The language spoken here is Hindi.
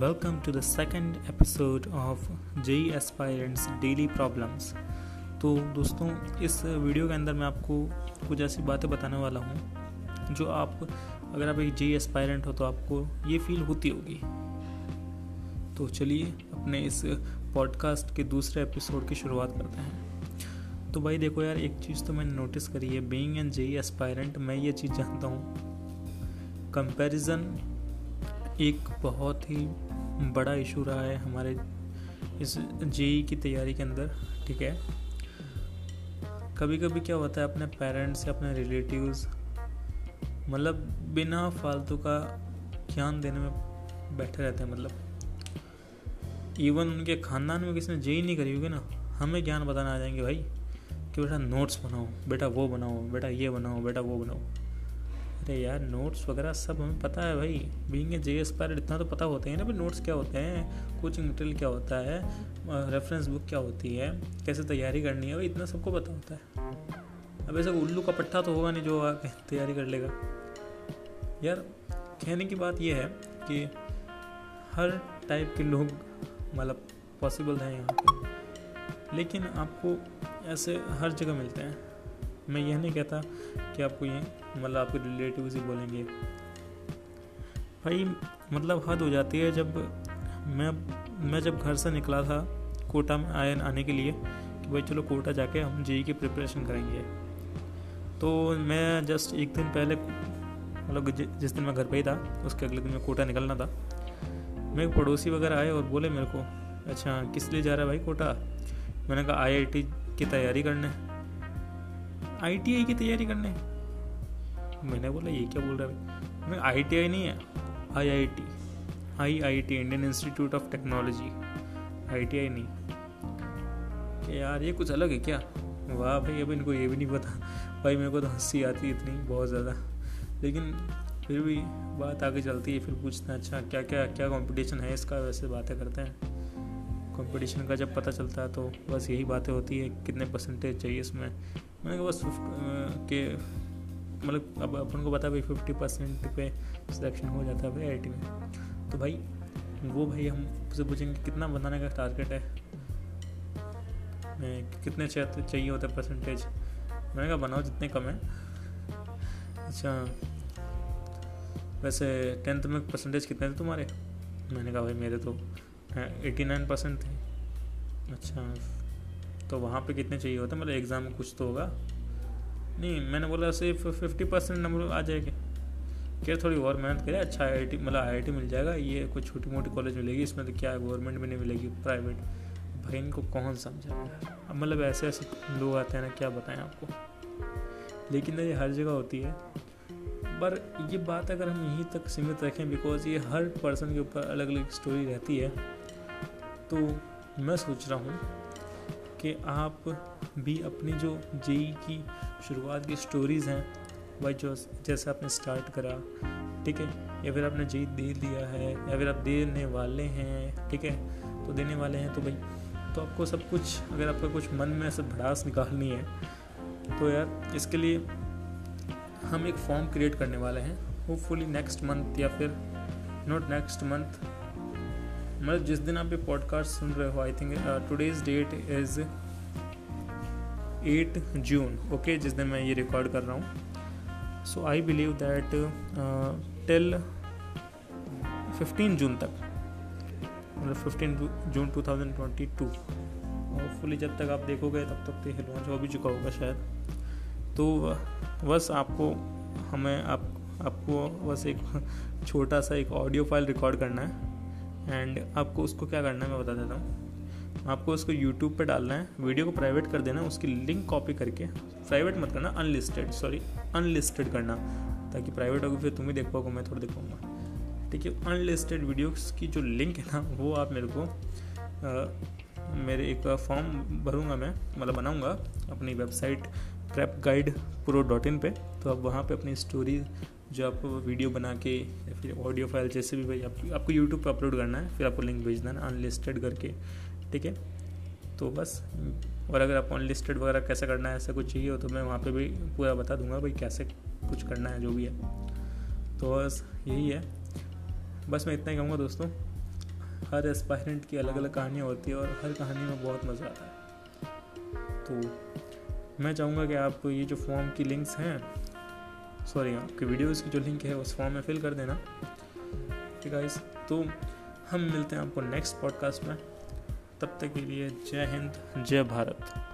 welcome to the second episode of JE Aspirants Daily Problems. तो दोस्तों, इस वीडियो के अंदर मैं आपको कुछ ऐसी बातें बताने वाला हूँ, जो आप, अगर आप एक जे एस्पायरेंट हो तो आपको ये फील होती होगी। तो चलिए अपने इस पॉडकास्ट के दूसरे एपिसोड की शुरुआत करते हैं। तो भाई देखो यार, एक चीज़ तो मैंने नोटिस करी है बीइंग एन जे एस्पायरेंट मैं ये चीज़ जानता हूँ। कंपैरिजन एक बहुत ही बड़ा इशू रहा है हमारे इस जेई की तैयारी के अंदर, ठीक है? कभी कभी क्या होता है, अपने पेरेंट्स या अपने रिलेटिव्स मतलब बिना फालतू का ज्ञान देने में बैठे रहते हैं मतलब। इवन उनके ख़ानदान में किसी ने जेई नहीं करी होगी ना, हमें ज्ञान बताना आ जाएँगे, भाई, कि बेटा नोट्स बनाओ, बेटा वो बनाओ, बेटा ये बनाओ, बेटा वो बनाओ। अरे यार नोट्स वगैरह सब हमें पता है भाई। Being A J S pilot इतना तो पता होते हैं ना भाई नोट्स क्या होते हैं कोचिंग मटेरियल क्या होता है रेफरेंस बुक क्या होती है, कैसे तैयारी करनी है, भाई इतना सबको पता होता है। अब ऐसा उल्लू का पट्टा तो होगा नहीं जो तैयारी कर लेगा। यार, कहने की बात यह है कि हर टाइप के लोग मतलब पॉसिबल हैं यहाँ पर लेकिन आपको ऐसे हर जगह मिलते हैं। मैं यह नहीं कहता कि आपको ये मतलब आपके रिलेटिव ही बोलेंगे। भाई मतलब हद हो जाती है जब मैं मैं जब घर से निकला था, कोटा में आए, आने के लिए कि भाई चलो कोटा जाके हम जेई की प्रिपरेशन करेंगे। तो मैं जस्ट एक दिन पहले मतलब जिस दिन मैं घर पे ही था, उसके अगले दिन मैं कोटा निकलना था। मेरे पड़ोसी वगैरह आए और बोले मेरे को अच्छा किस लिए जा रहा है भाई कोटा? मैंने कहा आईआईटी की तैयारी करने। आईटीआई की तैयारी करने मैंने बोला, ये क्या बोल रहा है? मैं आईटीआई नहीं है IIT IIT Indian Institute of Technology ITI नहीं। कि यार, ये कुछ अलग है क्या? वाह भाई, अब इनको ये भी नहीं पता। भाई, मेरे को तो हँसी आती है इतनी, बहुत ज़्यादा। लेकिन फिर भी बात आगे चलती है, फिर पूछते हैं अच्छा क्या क्या क्या कंपटीशन है इसका? वैसे बातें करते हैं। कंपटीशन का जब पता चलता है तो बस यही बातें होती है, कितने परसेंटेज चाहिए इसमें? मैंने कहा, बस के मतलब अब अपन को पता भाई फिफ्टी परसेंट पे सिलेक्शन हो जाता है भाई आई में। तो भाई, वो भाई हम उसे पूछेंगे कितना बनाने का टारगेट है। कितने चाहिए होते परसेंटेज मैंने कहा, बनाओ जितने कम है। अच्छा वैसे टेंथ में परसेंटेज कितने थे तुम्हारे? मैंने कहा, भाई मेरे तो एटी नाइन परसेंट थे। अच्छा तो वहाँ पे कितने चाहिए होते मतलब एग्ज़ाम में कुछ तो होगा। नहीं, मैंने बोला सिर्फ़ फिफ्टी परसेंट नंबर आ जाएँगे। क्या थोड़ी और मेहनत करें अच्छा आई आई मतलब आई मिल जाएगा। ये कुछ छोटी मोटी कॉलेज मिलेगी, इसमें तो क्या है गवर्नमेंट में नहीं मिलेगी प्राइवेट भाई, इनको कौन समझा अब मतलब ऐसे ऐसे लोग आते हैं ना, क्या बताएँ आपको? लेकिन ये हर जगह होती है। पर ये बात अगर हम यहीं तक सीमित रखें बिकॉज़ ये हर पर्सन के ऊपर अलग अलग स्टोरी रहती है तो मैं सोच रहा हूँ कि आप भी अपनी जो जेई की शुरुआत की स्टोरीज़ हैं भाई जो जैसे आपने स्टार्ट करा, ठीक है? या फिर आपने जेई दे दिया है, या फिर आप देने वाले हैं, ठीक है? तो देने वाले हैं तो भाई तो आपको सब कुछ, अगर आपका कुछ मन में ऐसे भड़ास निकालनी है तो यार इसके लिए हम एक फॉर्म क्रिएट करने वाले हैं होपफुली नेक्स्ट मंथ या फिर नॉट नेक्स्ट मंथ मतलब जिस दिन आप ये पॉडकास्ट सुन रहे हो I think today's date is eight June okay जिस दिन मैं ये रिकॉर्ड कर रहा हूँ। So I believe that till fifteen June तक मतलब fifteen June two thousand twenty two hopefully जब तक आप देखोगे, तब तक तो लॉन्च हो भी चुका होगा शायद। तो बस आपको, हमें आप, आपको बस एक छोटा सा एक ऑडियो फ़ाइल रिकॉर्ड करना है। एंड आपको उसको क्या करना है मैं बता देता हूँ। आपको उसको यूट्यूब पे डालना है वीडियो को प्राइवेट कर देना उसकी लिंक कॉपी करके। प्राइवेट मत करना अनलिस्टेड सॉरी अनलिस्टेड करना ताकि प्राइवेट होगी फिर तुम ही देख पाओगे मैं थोड़ा देख पाऊँगा ठीक है अनलिस्टेड वीडियोस की जो लिंक है ना वो आप मेरे को आ, मेरे एक फॉर्म भरूँगा मैं मतलब बनाऊँगा अपनी website prep guide pro dot in पर तो आप वहाँ पे अपनी स्टोरी जो आपको वीडियो बना के या फिर ऑडियो फ़ाइल जैसे भी भाई आप, आपको यूट्यूब पर अपलोड करना है फिर आपको लिंक भेजना है अनलिस्टेड करके ठीक है? तो बस और अगर आपको अनलिस्टेड वगैरह कैसे करना है ऐसा कुछ चाहिए हो तो मैं वहाँ पे भी पूरा बता दूँगा भाई कैसे कुछ करना है जो भी है। तो बस यही है। बस मैं इतना ही कहूँगा दोस्तों हर एस्पायरेंट की अलग अलग कहानियाँ होती है और हर कहानी में बहुत मज़ा आता है। तो मैं चाहूँगा कि आप ये जो फॉर्म की लिंक्स हैं सॉरी आपके वीडियोज़ की जो लिंक है उस फॉर्म में फिल कर देना। ठीक है तो हम मिलते हैं आपको नेक्स्ट पॉडकास्ट में। तब तक के लिए जय हिंद, जय भारत।